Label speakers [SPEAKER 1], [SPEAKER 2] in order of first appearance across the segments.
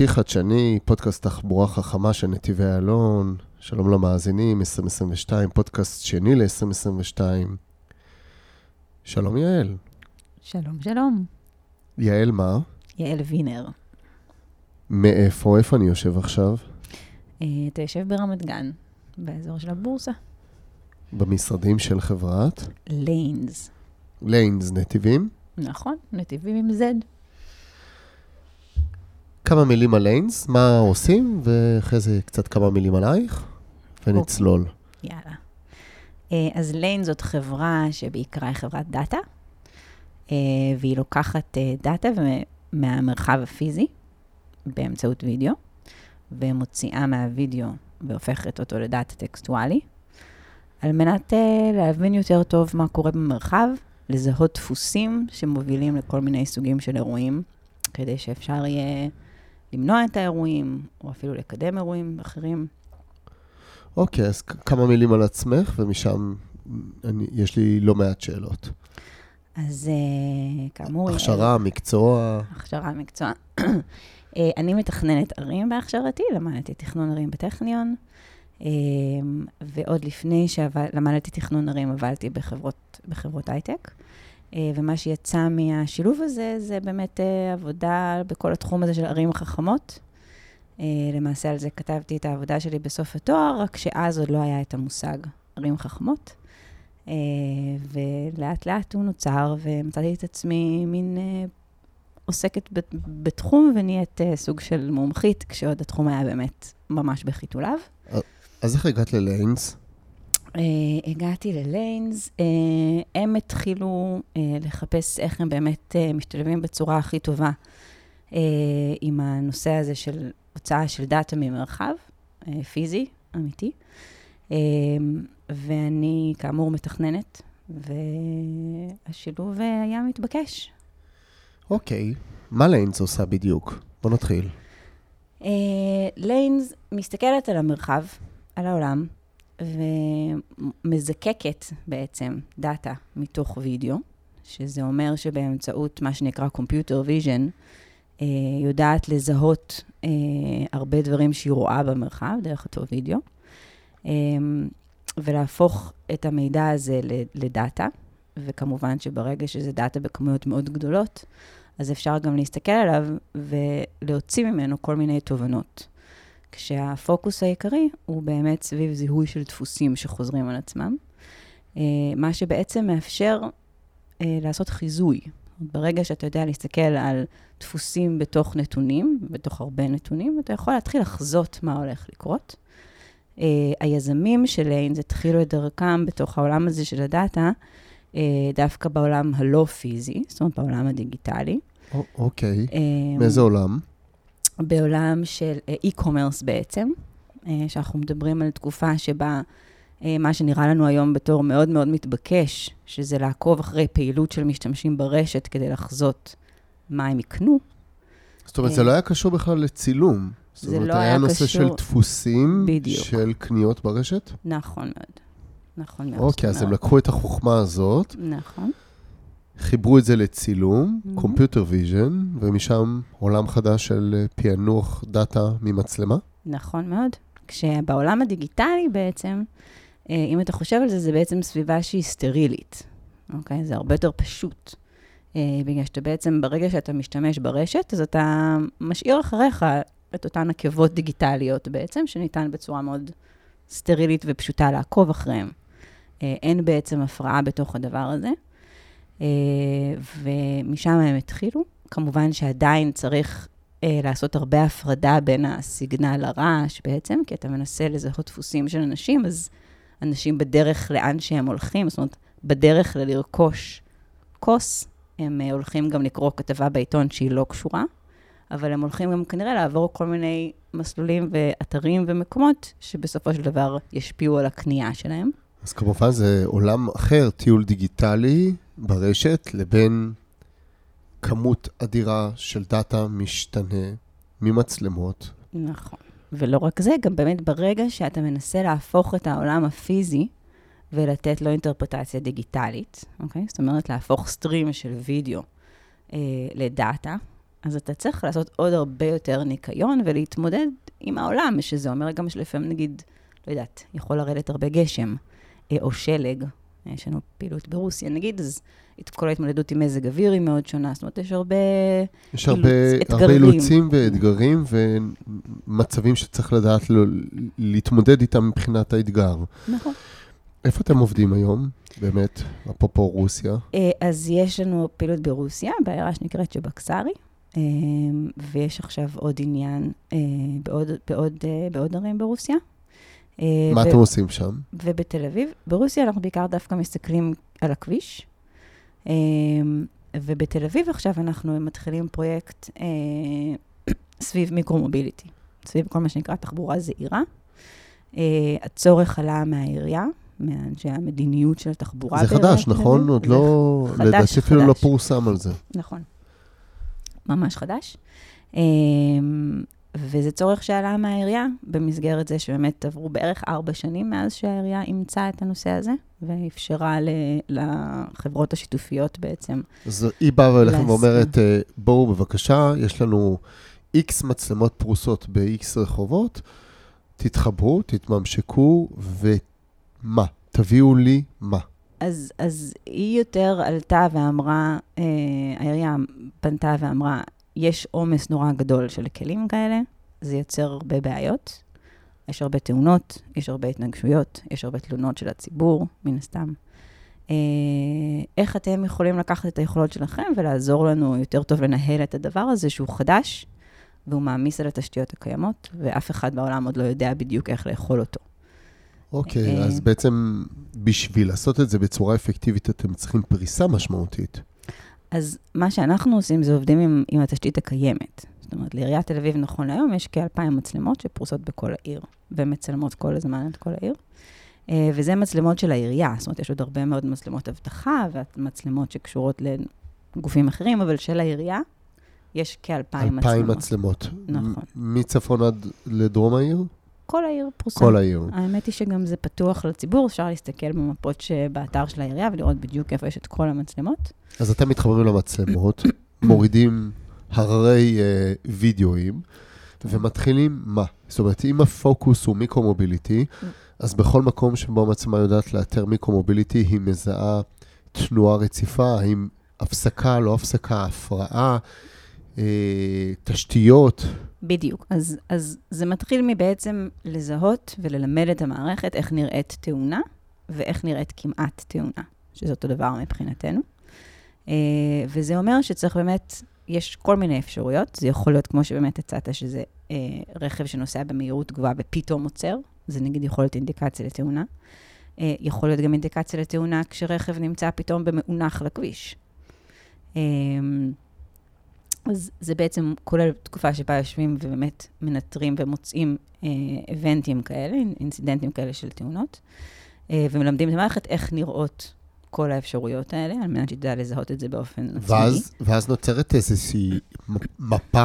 [SPEAKER 1] חמישי חדשני, פודקאסט תחבורה חכמה של נתיבי איילון. שלום למאזינים, 2022, פודקאסט שני ל-2022. שלום יעל.
[SPEAKER 2] שלום, שלום.
[SPEAKER 1] יעל מה?
[SPEAKER 2] יעל וינר.
[SPEAKER 1] מאיפה? איפה אני יושב עכשיו?
[SPEAKER 2] אה, אתה יושב ברמת גן, באזור של הבורסה.
[SPEAKER 1] במשרדים של חברת?
[SPEAKER 2] ליינס.
[SPEAKER 1] ליינס, נתיבים?
[SPEAKER 2] נכון, נתיבים עם Z.
[SPEAKER 1] כמה מילים על Lanez, מה עושים, ואחרי זה קצת כמה מילים עלייך, ונצלול.
[SPEAKER 2] יאללה. אה, אז Lanez זאת חברה שבעיקרה היא חברת דאטה, אה, והיא לוקחת אה, דאטה מהמרחב הפיזי באמצעות וידאו, ומוציאה מהווידאו והופכת אותו לדאטה טקסטואלי, על מנת להבין יותר טוב מה קורה במרחב, לזהות דפוסים שמובילים לכל מיני סוגים של אירועים, כדי שאפשר יהיה למנוע את האירועים, או אפילו לקדם אירועים אחרים.
[SPEAKER 1] אוקיי, אז כמה מילים על עצמך, ומשם אני, יש לי לא מעט שאלות.
[SPEAKER 2] אז uh, כאמור...
[SPEAKER 1] הכשרה, מקצוע.
[SPEAKER 2] הכשרה, מקצוע. uh, אני מתכננת ערים בהכשרתי, למדתי תכנון ערים בטכניון, ועוד לפני שלמדתי תכנון ערים עבדתי בחברות, בחברות הייטק. Uh, ומה שיצא מהשילוב הזה, זה באמת uh, עבודה בכל התחום הזה של ערים חכמות. Uh, למעשה על זה כתבתי את העבודה שלי בסוף התואר, רק שאז עוד לא היה את המושג ערים חכמות. ולאט לאט הוא נוצר, ומצאתי את עצמי מין עוסקת בתחום ונהיית סוג של מומחית, כשעוד התחום היה באמת ממש בחיתוליו.
[SPEAKER 1] אז איך הגעת לליינס?
[SPEAKER 2] Uh, הגעתי לליינס, uh, הם התחילו uh, לחפש איך הם באמת אה, משתלבים בצורה הכי טובה אה, עם הנושא הזה של הוצאה של דאטה ממרחב, אה, פיזי, אמיתי. אה, ואני כאמור מתכננת, והשילוב אה, היה מתבקש.
[SPEAKER 1] אוקיי, אוקיי. מה Lanez עושה בדיוק? בוא נתחיל.
[SPEAKER 2] Lanez מסתכלת על המרחב, על העולם, ומזקקת בעצם דאטה מתוך וידאו, שזה אומר שבאמצעות מה שנקרא Computer Vision, אה, יודעת לזהות אה, הרבה דברים שהיא רואה במרחב, דרך אותו וידאו, אה, ולהפוך את המידע הזה לדאטה, וכמובן שברגע שזה דאטה בכמויות מאוד גדולות, אז אפשר גם להסתכל עליו ולהוציא ממנו כל מיני תובנות. כשהפוקוס העיקרי הוא באמת סביב זיהוי של דפוסים שחוזרים על עצמם, אה, מה שבעצם מאפשר אה, לעשות חיזוי. ברגע שאתה יודע להסתכל על דפוסים בתוך נתונים, בתוך הרבה נתונים, אתה יכול להתחיל לחזות מה הולך לקרות. Uh, היזמים של ליינס התחילו את דרכם בתוך העולם הזה של הדאטה, דווקא בעולם הלא פיזי, זאת אומרת, בעולם הדיגיטלי.
[SPEAKER 1] אוקיי, okay. מאיזה עולם?
[SPEAKER 2] בעולם של אה, e-commerce בעצם, אה, שאנחנו מדברים על תקופה שבה אה, מה שנראה לנו היום בתור מאוד מאוד מתבקש, שזה לעקוב אחרי פעילות של משתמשים ברשת כדי לחזות מה הם יקנו.
[SPEAKER 1] זאת אומרת, זה לא היה קשור בכלל לצילום.
[SPEAKER 2] זה לא היה קשור...
[SPEAKER 1] זאת אומרת, היה נושא של דפוסים בדיוק. של קניות ברשת?
[SPEAKER 2] נכון מאוד. נכון מאוד.
[SPEAKER 1] אוקיי, אז הם לקחו את החוכמה הזאת.
[SPEAKER 2] נכון.
[SPEAKER 1] חיברו את זה לצילום, computer mm-hmm. vision, ומשם עולם חדש של אה, פענוח דאטה ממצלמה.
[SPEAKER 2] נכון מאוד. כשבעולם הדיגיטלי בעצם, אה, אם אתה חושב על זה, זה בעצם סביבה שהיא סטרילית, אוקיי? זה הרבה יותר פשוט. אה, בגלל שאתה בעצם, ברגע שאתה משתמש ברשת, אז אתה משאיר אחריך את אותן עקבות דיגיטליות בעצם, שניתן בצורה מאוד סטרילית ופשוטה לעקוב אחריהן. אין בעצם הפרעה בתוך הדבר הזה. אה, ומשם הם התחילו. כמובן שעדיין צריך אה, לעשות הרבה הפרדה בין הסיגנל לרעש בעצם, כי אתה מנסה לזהות דפוסים של אנשים, אז אנשים בדרך לאן שהם הולכים, זאת אומרת, בדרך ללרכוש כוס, הם אה, הולכים גם לקרוא כתבה בעיתון שהיא לא קשורה, אבל הם הולכים גם כנראה לעבור כל מיני מסלולים ואתרים ומקומות שבסופו של דבר ישפיעו על הקנייה שלהם.
[SPEAKER 1] אז כמובן זה עולם אחר, טיול דיגיטלי ברשת, לבין כמות אדירה של דאטה משתנה ממצלמות.
[SPEAKER 2] נכון. ולא רק זה, גם באמת ברגע שאתה מנסה להפוך את העולם הפיזי ולתת לו אינטרפרטציה דיגיטלית, אוקיי? זאת אומרת, להפוך סטרים של וידאו אה, לדאטה, אז אתה צריך לעשות עוד הרבה יותר ניקיון ולהתמודד עם העולם, שזה אומר גם שלפעמים, נגיד, לא יודעת, יכול לרדת הרבה גשם, אה, או שלג, יש לנו פעילות ברוסיה, נגיד, אז כל ההתמודדות עם מזג אוויר היא מאוד שונה. זאת אומרת, יש הרבה
[SPEAKER 1] יש הרבה,
[SPEAKER 2] אילוץ,
[SPEAKER 1] הרבה. אילוצים ואתגרים ומצבים שצריך לדעת לו, להתמודד איתם מבחינת האתגר.
[SPEAKER 2] נכון.
[SPEAKER 1] איפה אתם עובדים היום, באמת, אפרופו רוסיה?
[SPEAKER 2] אה, אז יש לנו פעילות ברוסיה, בעיירה שנקראת שבקסרי, אה, ויש עכשיו עוד עניין אה, בעוד, בעוד, בעוד ערים ברוסיה. אה,
[SPEAKER 1] מה אתם עושים שם?
[SPEAKER 2] ובתל אביב. ברוסיה אנחנו בעיקר דווקא מסתכלים על הכביש. אה, ובתל אביב עכשיו אנחנו מתחילים פרויקט אה, סביב מיקרו-מוביליטי, סביב כל מה שנקרא תחבורה זעירה. הצורך עלה מהעירייה, מאנשי המדיניות של התחבורה.
[SPEAKER 1] זה חדש, נכון? עוד לא...
[SPEAKER 2] חדש,
[SPEAKER 1] לדעתי אפילו לא
[SPEAKER 2] חדש.
[SPEAKER 1] פורסם על זה.
[SPEAKER 2] נכון. ממש חדש. וזה צורך שעלה מהעירייה, במסגרת זה שבאמת עברו בערך ארבע שנים מאז שהעירייה אימצה את הנושא הזה, ואפשרה ל- לחברות השיתופיות בעצם.
[SPEAKER 1] אז היא באה אליכם. ואומרת, אה, בואו בבקשה, יש לנו איקס מצלמות פרוסות ב-X רחובות, תתחברו, תתממשקו, ומה? תביאו לי מה.
[SPEAKER 2] אז, אז היא יותר עלתה ואמרה, אה, העירייה פנתה ואמרה, יש עומס נורא גדול של כלים כאלה, זה יוצר הרבה בעיות. יש הרבה תאונות, יש הרבה התנגשויות, יש הרבה תלונות של הציבור, מן הסתם. אה, איך אתם יכולים לקחת את היכולות שלכם ולעזור לנו יותר טוב לנהל את הדבר הזה שהוא חדש, והוא מעמיס על התשתיות הקיימות, ואף אחד בעולם עוד לא יודע בדיוק איך לאכול אותו.
[SPEAKER 1] אוקיי,
[SPEAKER 2] אה,
[SPEAKER 1] אז בעצם בשביל לעשות את זה בצורה אפקטיבית, אתם צריכים פריסה משמעותית.
[SPEAKER 2] אז מה שאנחנו עושים זה עובדים עם, עם התשתית הקיימת. זאת אומרת, לעיריית תל אביב נכון להיום יש כ-2,000 מצלמות שפרוסות בכל העיר, ומצלמות כל הזמן את כל העיר. אה, וזה מצלמות של העירייה, זאת אומרת, יש עוד הרבה מאוד מצלמות אבטחה ומצלמות שקשורות לגופים אחרים, אבל של העירייה יש כ-2,000 מצלמות.
[SPEAKER 1] אלפיים מצלמות.
[SPEAKER 2] נכון.
[SPEAKER 1] מצפון עד לדרום העיר?
[SPEAKER 2] כל העיר פרוסה.
[SPEAKER 1] כל העיר.
[SPEAKER 2] האמת היא שגם זה פתוח לציבור, אפשר להסתכל במפות שבאתר של העירייה ולראות בדיוק איפה יש את כל המצלמות.
[SPEAKER 1] אז אתם מתחברים למצלמות, מורידים הררי אה, וידאוים, ומתחילים מה? זאת אומרת, אם הפוקוס הוא מיקרו-מוביליטי, אז בכל מקום שבו המצלמה יודעת לאתר מיקרו-מוביליטי, היא מזהה תנועה רציפה, האם הפסקה, לא הפסקה, הפרעה, תשתיות.
[SPEAKER 2] בדיוק. אז, אז זה מתחיל מבעצם לזהות וללמד את המערכת איך נראית תאונה ואיך נראית כמעט תאונה, שזה אותו דבר מבחינתנו. אה, וזה אומר שצריך באמת, יש כל מיני אפשרויות. זה יכול להיות כמו שבאמת הצעת, שזה אה, רכב שנוסע במהירות גבוהה ופתאום עוצר, זה נגיד יכול להיות אינדיקציה לתאונה. אה, יכול להיות גם אינדיקציה לתאונה כשרכב נמצא פתאום במאונח לכביש. אז זה בעצם כולל תקופה שבה יושבים ובאמת מנטרים ומוצאים אה, איבנטים כאלה, אינסידנטים כאלה של תאונות, אה, ומלמדים את המערכת איך נראות כל האפשרויות האלה, על מנת שתדע לזהות את זה באופן עצמאי.
[SPEAKER 1] ואז, ואז נוצרת איזושהי מפה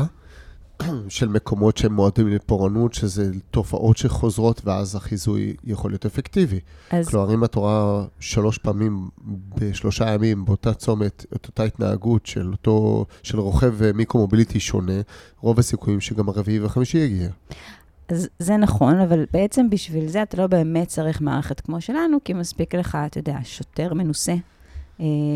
[SPEAKER 1] של מקומות שהם מועדים לפורענות, שזה תופעות שחוזרות, ואז החיזוי יכול להיות אפקטיבי.
[SPEAKER 2] אז
[SPEAKER 1] כלומר, אם את רואה שלוש פעמים בשלושה ימים באותה צומת, את אותה התנהגות של אותו, של רוכב מיקרו-מוביליטי שונה, רוב הסיכויים שגם הרביעי והחמישי יגיע.
[SPEAKER 2] אז זה נכון, אבל בעצם בשביל זה אתה לא באמת צריך מערכת כמו שלנו, כי מספיק לך, אתה יודע, שוטר מנוסה,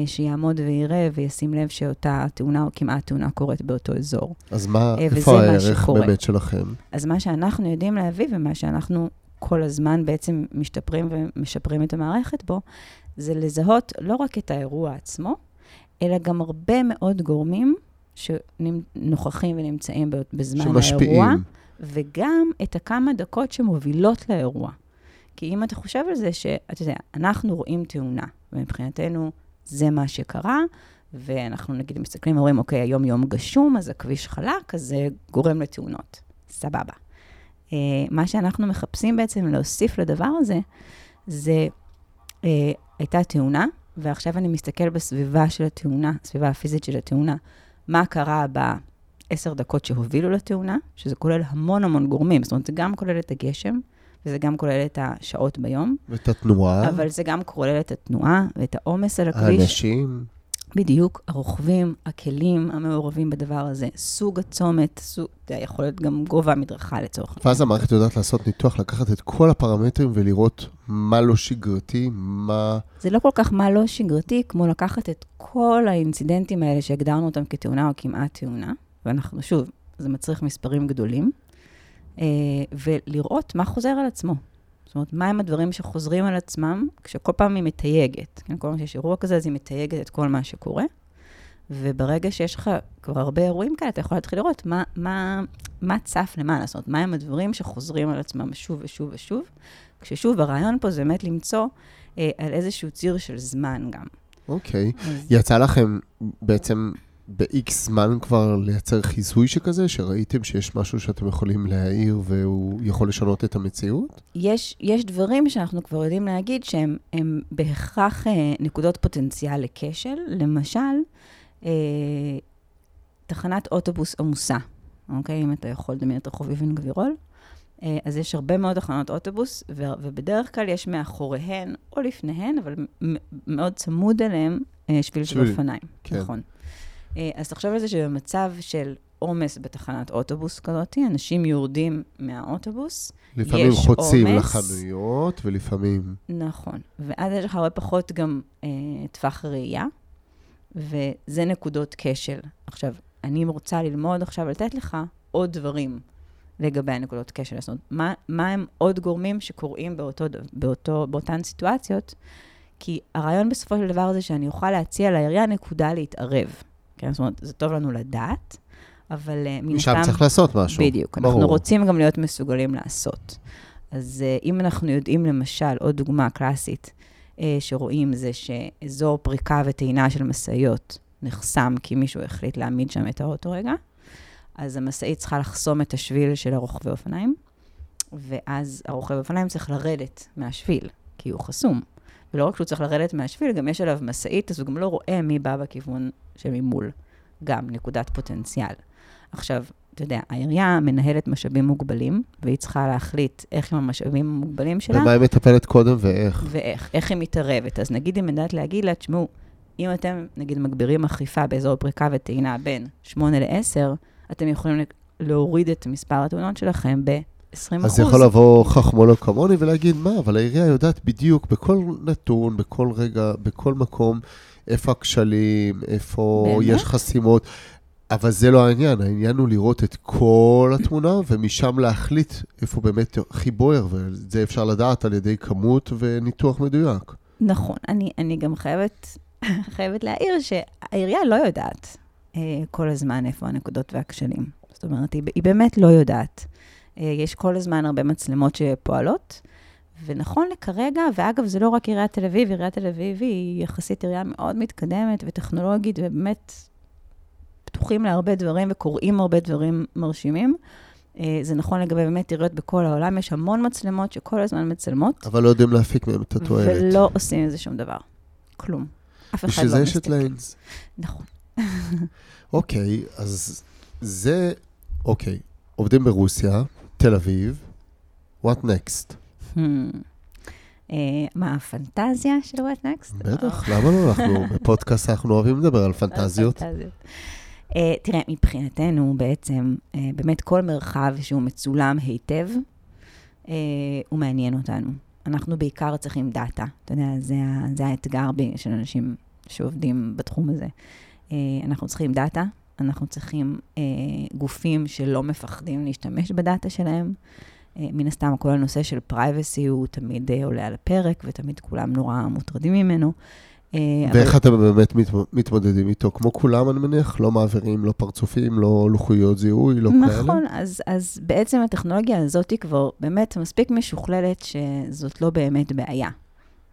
[SPEAKER 2] שיעמוד ויראה וישים לב שאותה תאונה או כמעט תאונה קורית באותו אזור.
[SPEAKER 1] אז מה,
[SPEAKER 2] אה,
[SPEAKER 1] איפה
[SPEAKER 2] מה
[SPEAKER 1] הערך
[SPEAKER 2] שקורה.
[SPEAKER 1] באמת שלכם?
[SPEAKER 2] אז מה שאנחנו יודעים להביא ומה שאנחנו כל הזמן בעצם משתפרים ומשפרים את המערכת בו, זה לזהות לא רק את האירוע עצמו, אלא גם הרבה מאוד גורמים שנוכחים ונמצאים בזמן האירוע,
[SPEAKER 1] שמשפיעים.
[SPEAKER 2] וגם את הכמה דקות שמובילות לאירוע. כי אם אתה חושב על זה, שאתה יודע, אנחנו רואים תאונה, ומבחינתנו זה מה שקרה, ואנחנו נגיד מסתכלים ואומרים, אוקיי, היום יום גשום, אז הכביש חלק, אז זה גורם לתאונות. סבבה. Uh, מה שאנחנו מחפשים בעצם להוסיף לדבר הזה, זה uh, הייתה תאונה, ועכשיו אני מסתכל בסביבה של התאונה, הסביבה הפיזית של התאונה, מה קרה בעשר דקות שהובילו לתאונה, שזה כולל המון המון גורמים, זאת אומרת, זה גם כולל את הגשם, וזה גם כולל את השעות ביום,
[SPEAKER 1] ואת התנועה,
[SPEAKER 2] אבל זה גם כולל את התנועה ואת העומס על הכביש.
[SPEAKER 1] האנשים,
[SPEAKER 2] בדיוק, הרוכבים, הכלים המעורבים בדבר הזה, סוג הצומת, סוג, זה יכול להיות גם גובה המדרכה לצורך העניין.
[SPEAKER 1] ואז המערכת יודעת לעשות ניתוח, לקחת את כל הפרמטרים ולראות מה לא שגרתי, מה...
[SPEAKER 2] זה לא כל כך מה לא שגרתי, כמו לקחת את כל האינצידנטים האלה שהגדרנו אותם כתאונה או כמעט תאונה, ואנחנו, שוב, זה מצריך מספרים גדולים, ולראות מה חוזר על עצמו. זאת אומרת, מהם הדברים שחוזרים על עצמם כשכל פעם היא מתייגת. כן, כל פעם שיש אירוע כזה, אז היא מתייגת את כל מה שקורה. וברגע שיש לך כבר הרבה אירועים כאלה, אתה יכול להתחיל לראות מה, מה, מה צף למעלה, זאת אומרת, מהם הדברים שחוזרים על עצמם שוב ושוב ושוב. כששוב, הרעיון פה זה באמת למצוא אה, על איזשהו ציר של זמן גם.
[SPEAKER 1] אוקיי.
[SPEAKER 2] אז,
[SPEAKER 1] יצא לכם בעצם ב-X זמן כבר לייצר חיזוי שכזה, שראיתם שיש משהו שאתם יכולים להעיר והוא יכול לשנות את המציאות?
[SPEAKER 2] יש, יש דברים שאנחנו כבר יודעים להגיד שהם הם בהכרח אה, נקודות פוטנציאל לכשל. למשל, אה, תחנת אוטובוס עמוסה, אוקיי? אם אתה יכול לדמיין את רחוב אבן גבירול. אה, אז יש הרבה מאוד תחנות אוטובוס, ו- ובדרך כלל יש מאחוריהן או לפניהן, אבל מאוד צמוד אליהם, אה, שביל של אופניים.
[SPEAKER 1] כן.
[SPEAKER 2] נכון. אה, אז תחשוב על זה שבמצב של עומס בתחנת אוטובוס כזאת, אנשים יורדים מהאוטובוס,
[SPEAKER 1] לפעמים
[SPEAKER 2] יש
[SPEAKER 1] חוצים
[SPEAKER 2] עומס.
[SPEAKER 1] לחנויות, ולפעמים...
[SPEAKER 2] נכון. ואז יש לך הרבה פחות גם אה, טווח ראייה, וזה נקודות כשל. עכשיו, אני רוצה ללמוד עכשיו לתת לך עוד דברים לגבי הנקודות כשל. זאת אומרת, מה, מה הם עוד גורמים שקורים באותו, באותו, באותן סיטואציות? כי הרעיון בסופו של דבר זה שאני אוכל להציע לעירייה נקודה להתערב. כן? זאת אומרת, זה טוב לנו לדעת, אבל uh, מן הסתם...
[SPEAKER 1] צריך לעשות משהו.
[SPEAKER 2] בדיוק.
[SPEAKER 1] ברור.
[SPEAKER 2] אנחנו רוצים גם להיות מסוגלים לעשות. אז uh, אם אנחנו יודעים, למשל, עוד דוגמה קלאסית uh, שרואים זה שאזור פריקה וטעינה של משאיות נחסם כי מישהו החליט להעמיד שם את האוטו רגע, אז המשאית צריכה לחסום את השביל של הרוכבי אופניים, ואז הרוכב אופניים צריך לרדת מהשביל, כי הוא חסום. ולא רק שהוא צריך לרדת מהשביל, גם יש עליו משאית, אז הוא גם לא רואה מי בא בכיוון שממול. גם נקודת פוטנציאל. עכשיו, אתה יודע, העירייה מנהלת משאבים מוגבלים, והיא צריכה להחליט איך עם המשאבים המוגבלים שלה,
[SPEAKER 1] במה היא מטפלת קודם ואיך.
[SPEAKER 2] ואיך, איך היא מתערבת. אז נגיד, אם יודעת להגיד לה, תשמעו, אם אתם, נגיד, מגבירים אכיפה באזור פריקה וטעינה בין 8 ל-10, אתם יכולים להוריד את מספר התאונות שלכם ב-20
[SPEAKER 1] אז יכול לבוא חכמולוג כמוני ולהגיד, מה, אבל העירייה יודעת בדיוק בכל נתון, בכל רגע, בכל מקום, איפה הכשלים, איפה
[SPEAKER 2] באמת?
[SPEAKER 1] יש חסימות. אבל זה לא העניין, העניין הוא לראות את כל התמונה, ומשם להחליט איפה באמת הכי בוער, ואת זה אפשר לדעת על ידי כמות וניתוח מדויק.
[SPEAKER 2] נכון. אני, אני גם חייבת, חייבת להעיר שהעירייה לא יודעת אה, כל הזמן איפה הנקודות והכשלים. זאת אומרת, היא, היא באמת לא יודעת. אה, יש כל הזמן הרבה מצלמות שפועלות, ונכון לכרגע, ואגב, זה לא רק עיריית תל אביב, עיריית תל אביב היא יחסית עירייה מאוד מתקדמת וטכנולוגית, ובאמת פתוחים להרבה דברים וקוראים הרבה דברים מרשימים. אה, זה נכון לגבי באמת עיריות בכל העולם, יש המון מצלמות שכל הזמן מצלמות.
[SPEAKER 1] אבל לא יודעים להפיק מהם את התועלת.
[SPEAKER 2] ולא עושים עם זה שום דבר. כלום. אף אחד
[SPEAKER 1] בשביל
[SPEAKER 2] לא
[SPEAKER 1] זה יש את
[SPEAKER 2] מסתכל.
[SPEAKER 1] ליינס.
[SPEAKER 2] נכון.
[SPEAKER 1] אוקיי, אז זה, אוקיי, עובדים ברוסיה, תל אביב, what next?
[SPEAKER 2] Hmm. אה, מה, הפנטזיה של What Next?
[SPEAKER 1] בטח, למה לא? אנחנו בפודקאסט, אנחנו אוהבים לדבר על פנטזיות.
[SPEAKER 2] אה, תראה, מבחינתנו בעצם, אה, באמת כל מרחב שהוא מצולם היטב, הוא מעניין אותנו. אנחנו בעיקר צריכים דאטה. אתה יודע, זה, זה האתגר של אנשים שעובדים בתחום הזה. אנחנו צריכים דאטה, אנחנו צריכים אה, גופים שלא מפחדים להשתמש בדאטה שלהם. אה, מן הסתם, כל הנושא של privacy הוא תמיד אה, עולה על הפרק, ותמיד כולם נורא מוטרדים ממנו. אה, אבל-
[SPEAKER 1] ואיך אתם באמת מת- מתמודדים איתו? כמו כולם, אני מניח, לא מעבירים, לא פרצופים, לא לוחיות זיהוי, לא כאלה?
[SPEAKER 2] נכון, אז, אז בעצם הטכנולוגיה הזאת היא כבר באמת מספיק משוכללת שזאת לא באמת בעיה,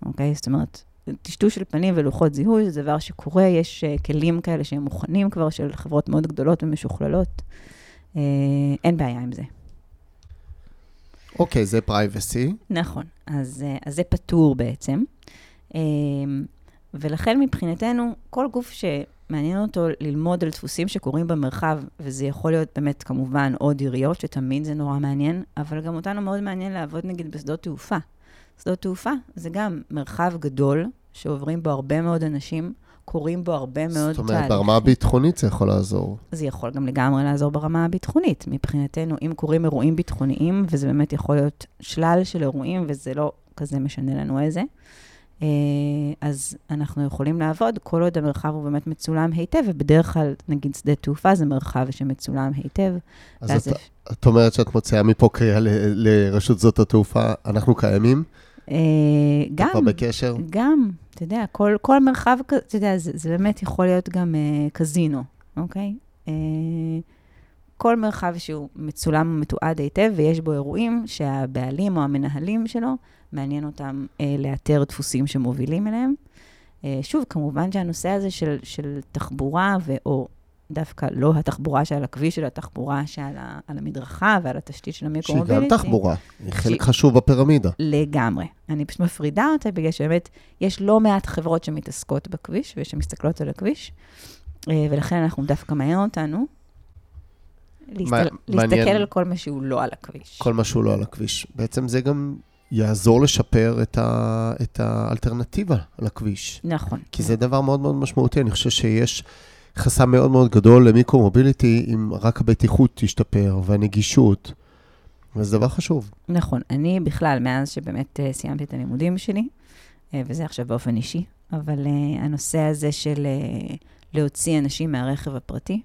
[SPEAKER 2] אוקיי? זאת אומרת, טשטוש של פנים ולוחות זיהוי זה דבר שקורה, יש uh, כלים כאלה שהם מוכנים כבר, של חברות מאוד גדולות ומשוכללות. Uh, אין בעיה עם זה.
[SPEAKER 1] אוקיי, זה פרייבסי.
[SPEAKER 2] נכון, אז, אה, אז זה פטור בעצם. אה, ולכן מבחינתנו, כל גוף שמעניין אותו ללמוד על דפוסים שקורים במרחב, וזה יכול להיות באמת כמובן עוד עיריות, שתמיד זה נורא מעניין, אבל גם אותנו מאוד מעניין לעבוד נגיד בשדות תעופה. שדות תעופה זה גם מרחב גדול, שעוברים בו הרבה מאוד אנשים, קורים בו הרבה מאוד תהליכים.
[SPEAKER 1] זאת אומרת, ברמה הביטחונית זה יכול לעזור.
[SPEAKER 2] זה יכול גם לגמרי לעזור ברמה הביטחונית. מבחינתנו, אם קורים אירועים ביטחוניים, וזה באמת יכול להיות שלל של אירועים, וזה לא כזה משנה לנו איזה, אה, אז אנחנו יכולים לעבוד כל עוד המרחב הוא באמת מצולם היטב, ובדרך כלל, נגיד שדה תעופה זה מרחב שמצולם היטב.
[SPEAKER 1] אז את, יש... את אומרת שאת מוציאה מפה קריאה לרשות שדות התעופה, אנחנו קיימים?
[SPEAKER 2] אה, גם.
[SPEAKER 1] כבר בקשר?
[SPEAKER 2] גם, אתה יודע, כל, כל מרחב, אתה יודע, זה, זה באמת יכול להיות גם uh, קזינו, אוקיי? Uh, כל מרחב שהוא מצולם ומתועד היטב, ויש בו אירועים שהבעלים או המנהלים שלו, מעניין אותם uh, לאתר דפוסים שמובילים אליהם. Uh, שוב, כמובן שהנושא הזה של, של תחבורה, ו, או דווקא לא התחבורה שעל הכביש, אלא התחבורה שעל ה, המדרכה ועל התשתית של המיקרו-מוביליטי.
[SPEAKER 1] שהיא גם תחבורה, היא חלק ש... חשוב בפירמידה.
[SPEAKER 2] לגמרי. אני פשוט מפרידה אותה, בגלל שבאמת יש לא מעט חברות שמתעסקות בכביש ושמסתכלות על הכביש, אה, ולכן אנחנו דווקא מעניין אותנו להסתכל, להסתכל על כל מה שהוא לא על הכביש.
[SPEAKER 1] כל מה שהוא לא על הכביש. בעצם זה גם יעזור לשפר את, ה, את האלטרנטיבה על הכביש.
[SPEAKER 2] נכון.
[SPEAKER 1] כי זה דבר מאוד מאוד משמעותי. אני חושב שיש... חסם מאוד מאוד גדול למיקרו-מוביליטי, אם רק הבטיחות תשתפר והנגישות, וזה דבר חשוב.
[SPEAKER 2] נכון. אני בכלל, מאז שבאמת uh, סיימתי את הלימודים שלי, uh, וזה עכשיו באופן אישי, אבל uh, הנושא הזה של להוציא אנשים מהרכב הפרטי,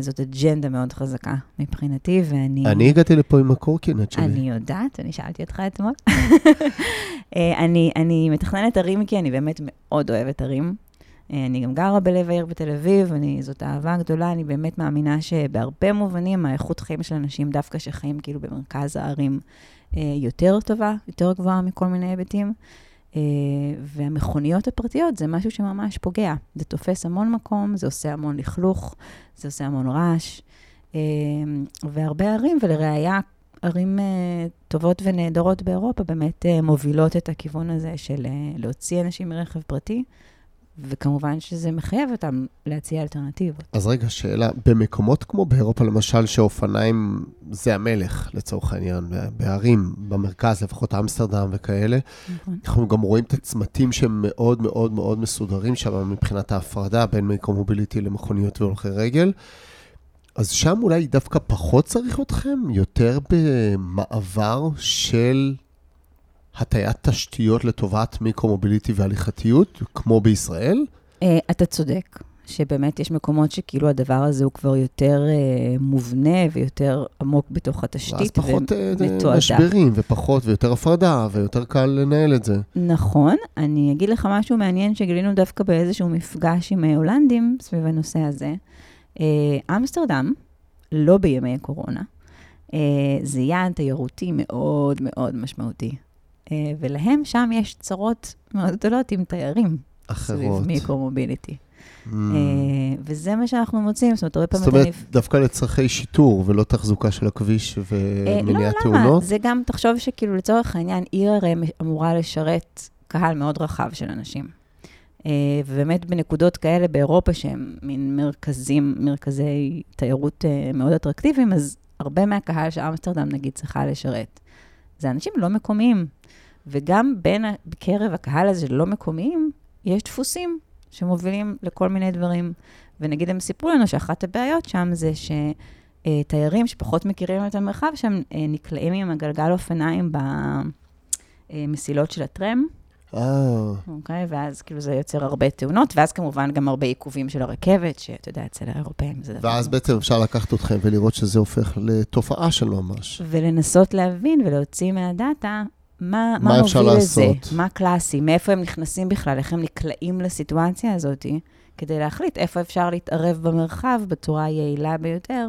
[SPEAKER 2] זאת אג'נדה מאוד חזקה מבחינתי, ואני...
[SPEAKER 1] אני הגעתי לפה עם הקורקינט שלי.
[SPEAKER 2] אני יודעת, אני שאלתי אותך אתמול. אני, אני מתכננת ערים כי אני באמת מאוד אוהבת ערים. אה, אני גם גרה בלב העיר בתל אביב, אני, זאת אהבה גדולה, אני באמת מאמינה שבהרבה מובנים האיכות חיים של אנשים דווקא שחיים כאילו במרכז הערים אה, יותר טובה, יותר גבוהה מכל מיני היבטים. אה, והמכוניות הפרטיות זה משהו שממש פוגע. זה תופס המון מקום, זה עושה המון לכלוך, זה עושה המון רעש. והרבה ערים, ולראיה, ערים טובות ונהדרות באירופה באמת מובילות את הכיוון הזה של להוציא אנשים מרכב פרטי. וכמובן שזה מחייב אותם להציע אלטרנטיבות.
[SPEAKER 1] אז רגע, שאלה, במקומות כמו באירופה, למשל, שאופניים זה המלך, לצורך העניין, בערים, במרכז, לפחות אמסטרדם וכאלה, נכון. אנחנו גם רואים את הצמתים שהם מאוד מאוד מאוד מסודרים שם מבחינת ההפרדה בין מיקרו-מוביליטי למכוניות והולכי רגל. אז שם אולי דווקא פחות צריך אתכם, יותר במעבר של הטיית תשתיות לטובת מיקרו-מוביליטי והליכתיות, כמו בישראל?
[SPEAKER 2] Uh, אתה צודק, שבאמת יש מקומות שכאילו הדבר הזה הוא כבר יותר uh, מובנה ויותר עמוק בתוך התשתית. ואז
[SPEAKER 1] פחות uh, משברים, ופחות ויותר הפרדה, ויותר קל לנהל את זה.
[SPEAKER 2] נכון. אני אגיד לך משהו מעניין שגילינו דווקא באיזשהו מפגש עם הולנדים סביב הנושא הזה. אמסטרדם, לא בימי הקורונה, זה יעד תיירותי מאוד מאוד משמעותי. אה, ולהם שם יש צרות מאוד גדולות עם תיירים.
[SPEAKER 1] אחרות.
[SPEAKER 2] סביב מיקרו-מוביליטי. Mm. אה, וזה מה שאנחנו מוצאים, זאת אומרת, הרבה פעמים...
[SPEAKER 1] זאת אומרת, דווקא לצרכי שיטור ולא תחזוקה של הכביש ומניעת תאונות?
[SPEAKER 2] לא, למה? זה גם, תחשוב שכאילו לצורך העניין, עיר הרי אמורה לשרת קהל מאוד רחב של אנשים. אה, ובאמת בנקודות כאלה באירופה, שהם מין מרכזים, מרכזי תיירות מאוד אטרקטיביים, אז הרבה מהקהל שאמסטרדם, נגיד, צריכה לשרת. זה אנשים לא מקומיים. וגם בין, בקרב הקהל הזה שלא מקומיים, יש דפוסים שמובילים לכל מיני דברים. ונגיד, הם סיפרו לנו שאחת הבעיות שם זה שתיירים שפחות מכירים את המרחב שם, אה, נקלעים עם הגלגל אופניים במסילות של הטרם.
[SPEAKER 1] אה.
[SPEAKER 2] אוקיי, ואז כאילו זה יוצר הרבה תאונות, ואז כמובן גם הרבה עיכובים של הרכבת, שאתה יודע, אצל האירופאים זה
[SPEAKER 1] דבר... ואז בעצם אפשר לקחת אתכם ולראות שזה הופך לתופעה של ממש.
[SPEAKER 2] ולנסות להבין ולהוציא מהדאטה מה, מה, מה מוביל לזה? מה קלאסי? מאיפה הם נכנסים בכלל? איך הם נקלעים לסיטואציה הזאת? כדי להחליט איפה אפשר להתערב במרחב בצורה היעילה ביותר,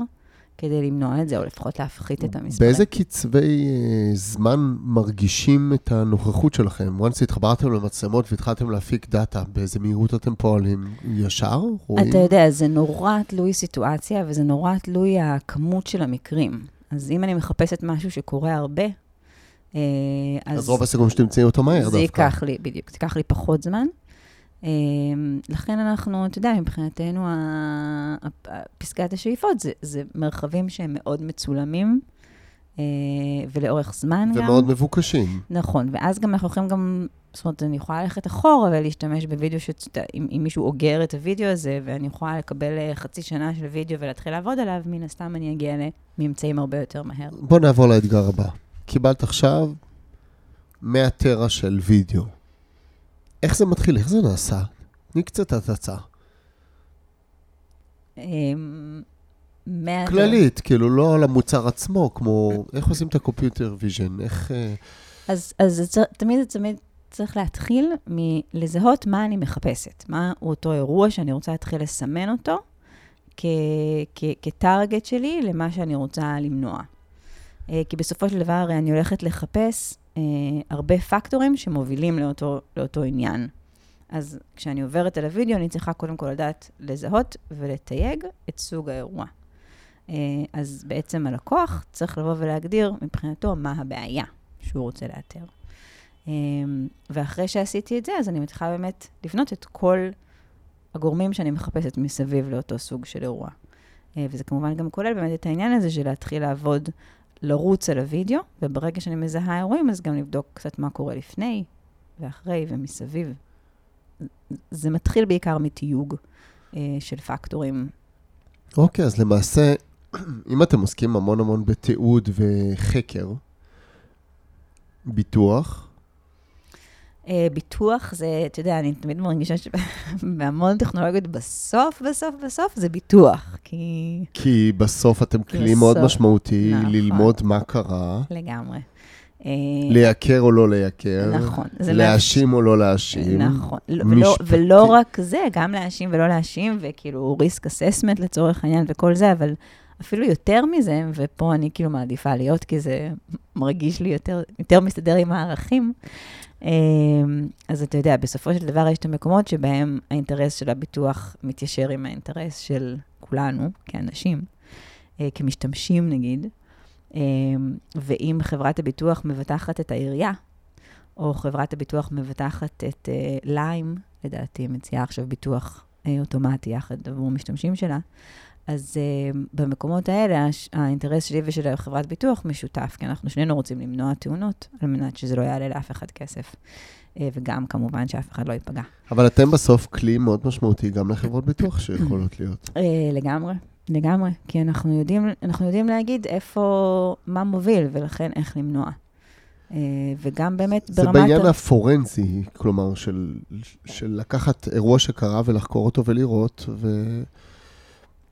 [SPEAKER 2] כדי למנוע את זה, או לפחות להפחית את המספרים.
[SPEAKER 1] באיזה קצבי uh, זמן מרגישים את הנוכחות שלכם? once התחברתם למצלמות והתחלתם להפיק דאטה, באיזה מהירות אתם פועלים? ישר?
[SPEAKER 2] רואים? אתה יודע, זה נורא תלוי סיטואציה, וזה נורא תלוי הכמות של המקרים. אז אם אני מחפשת משהו שקורה הרבה,
[SPEAKER 1] אה, אז, אז רוב הסיכום שתמצאי אותו מהר דווקא.
[SPEAKER 2] זה ייקח לי, בדיוק, זה ייקח לי פחות זמן. אה, לכן אנחנו, אתה יודע, מבחינתנו, פסקת השאיפות זה, זה מרחבים שהם מאוד מצולמים, אה, ולאורך זמן גם.
[SPEAKER 1] ומאוד מבוקשים.
[SPEAKER 2] נכון, ואז גם אנחנו יכולים גם, זאת אומרת, אני יכולה ללכת אחורה ולהשתמש בווידאו, שצ... אם, אם מישהו אוגר את הווידאו הזה, ואני יכולה לקבל אה, חצי שנה של וידאו ולהתחיל לעבוד עליו, מן הסתם אני אגיע לממצאים הרבה יותר מהר.
[SPEAKER 1] בוא נעבור לאתגר הבא. קיבלת עכשיו 100 טרה של וידאו. איך זה מתחיל? איך זה נעשה? תני קצת הצצה.
[SPEAKER 2] אמ,
[SPEAKER 1] כללית, כאילו, לא על המוצר עצמו, כמו איך עושים את ה computer vision, איך... אה,
[SPEAKER 2] אז, אז תמיד, תמיד צריך להתחיל מלזהות מה אני מחפשת, מה הוא אותו אירוע שאני רוצה להתחיל לסמן אותו כ, כ, כ target שלי למה שאני רוצה למנוע. אה, כי בסופו של דבר הרי אני הולכת לחפש אה, הרבה פקטורים שמובילים לאותו, לאותו עניין. אז כשאני עוברת על הוידאו, אני צריכה קודם כל לדעת לזהות ולתייג את סוג האירוע. אה, אז בעצם הלקוח צריך לבוא ולהגדיר מבחינתו מה הבעיה שהוא רוצה לאתר. אה, ואחרי שעשיתי את זה, אז אני מתחילה באמת לבנות את כל הגורמים שאני מחפשת מסביב לאותו סוג של אירוע. אה, וזה כמובן גם כולל באמת את העניין הזה של להתחיל לעבוד, לרוץ על הוידאו, וברגע שאני מזהה אירועים, אז גם לבדוק קצת מה קורה לפני ואחרי ומסביב. זה מתחיל בעיקר מתיוג אה, של פקטורים.
[SPEAKER 1] אוקיי, אז למעשה, אם אתם עוסקים המון המון בתיעוד וחקר, ביטוח,
[SPEAKER 2] ביטוח זה, אתה יודע, אני תמיד מרגישה שבהמון טכנולוגיות בסוף, בסוף, בסוף זה ביטוח, כי...
[SPEAKER 1] כי בסוף אתם כלי
[SPEAKER 2] בסוף,
[SPEAKER 1] מאוד משמעותי
[SPEAKER 2] נכון.
[SPEAKER 1] ללמוד מה קרה,
[SPEAKER 2] לגמרי. אה,
[SPEAKER 1] לייקר או לא לייקר,
[SPEAKER 2] נכון.
[SPEAKER 1] להאשים או לא להאשים.
[SPEAKER 2] נכון. לא- ולא. ולא רק זה, גם להאשים ולא להאשים, וכאילו risk assessment לצורך העניין וכל זה, אבל אפילו יותר מזה, ופה אני כאילו מעדיפה להיות, כי זה מרגיש לי יותר, יותר מסתדר עם הערכים. אה, אז אתה יודע, בסופו של דבר יש את המקומות שבהם האינטרס של הביטוח מתיישר עם האינטרס של כולנו, כאנשים, אה, כמשתמשים נגיד. אה, ואם חברת הביטוח מבטחת את העירייה, או חברת הביטוח מבטחת את ליים, לדעתי, מציעה עכשיו ביטוח אה, אוטומטי יחד עבור המשתמשים שלה, אז uh, במקומות האלה הש- האינטרס שלי ושל חברת ביטוח משותף, כי אנחנו שנינו רוצים למנוע תאונות, על מנת שזה לא יעלה לאף אחד כסף. Uh, וגם כמובן שאף אחד לא ייפגע.
[SPEAKER 1] אבל אתם בסוף כלי מאוד משמעותי גם לחברות ביטוח שיכולות להיות.
[SPEAKER 2] Uh, לגמרי, לגמרי, כי אנחנו יודעים, אנחנו יודעים להגיד איפה, מה מוביל, ולכן איך למנוע. Uh, וגם באמת
[SPEAKER 1] זה
[SPEAKER 2] ברמת...
[SPEAKER 1] בעניין
[SPEAKER 2] ה-
[SPEAKER 1] הפורנזי, כלומר, של, של לקחת אירוע שקרה ולחקור אותו ולראות, ו...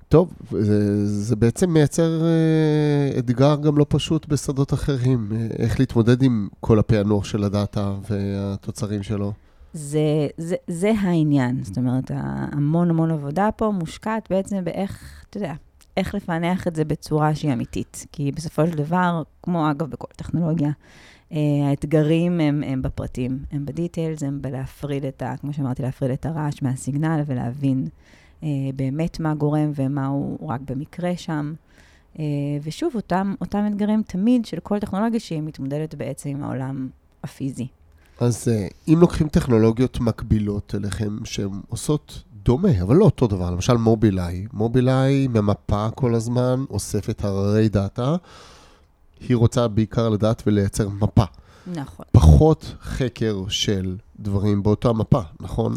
[SPEAKER 1] טוב, זה, זה בעצם מייצר אה, אתגר גם לא פשוט בשדות אחרים, אה, איך להתמודד עם כל הפענוח של הדאטה והתוצרים שלו.
[SPEAKER 2] זה, זה, זה העניין. זאת אומרת, המון המון עבודה פה מושקעת בעצם באיך, אתה יודע, איך לפענח את זה בצורה שהיא אמיתית. כי בסופו של דבר, כמו אגב בכל טכנולוגיה, אה, האתגרים הם, הם בפרטים, הם בדיטיילס, הם בלהפריד את ה... כמו שאמרתי, להפריד את הרעש מהסיגנל ולהבין באמת מה גורם ומה הוא רק במקרה שם. אה, ושוב, אותם, אותם אתגרים תמיד של כל טכנולוגיה שהיא מתמודדת בעצם עם העולם הפיזי.
[SPEAKER 1] אז אה, אם לוקחים טכנולוגיות מקבילות אליכם, שהן עושות דומה, אבל לא אותו דבר, למשל מובילאיי, מובילאיי ממפה כל הזמן, אוספת הררי דאטה, היא רוצה בעיקר לדעת ולייצר מפה.
[SPEAKER 2] נכון.
[SPEAKER 1] פחות חקר של דברים באותה מפה, נכון?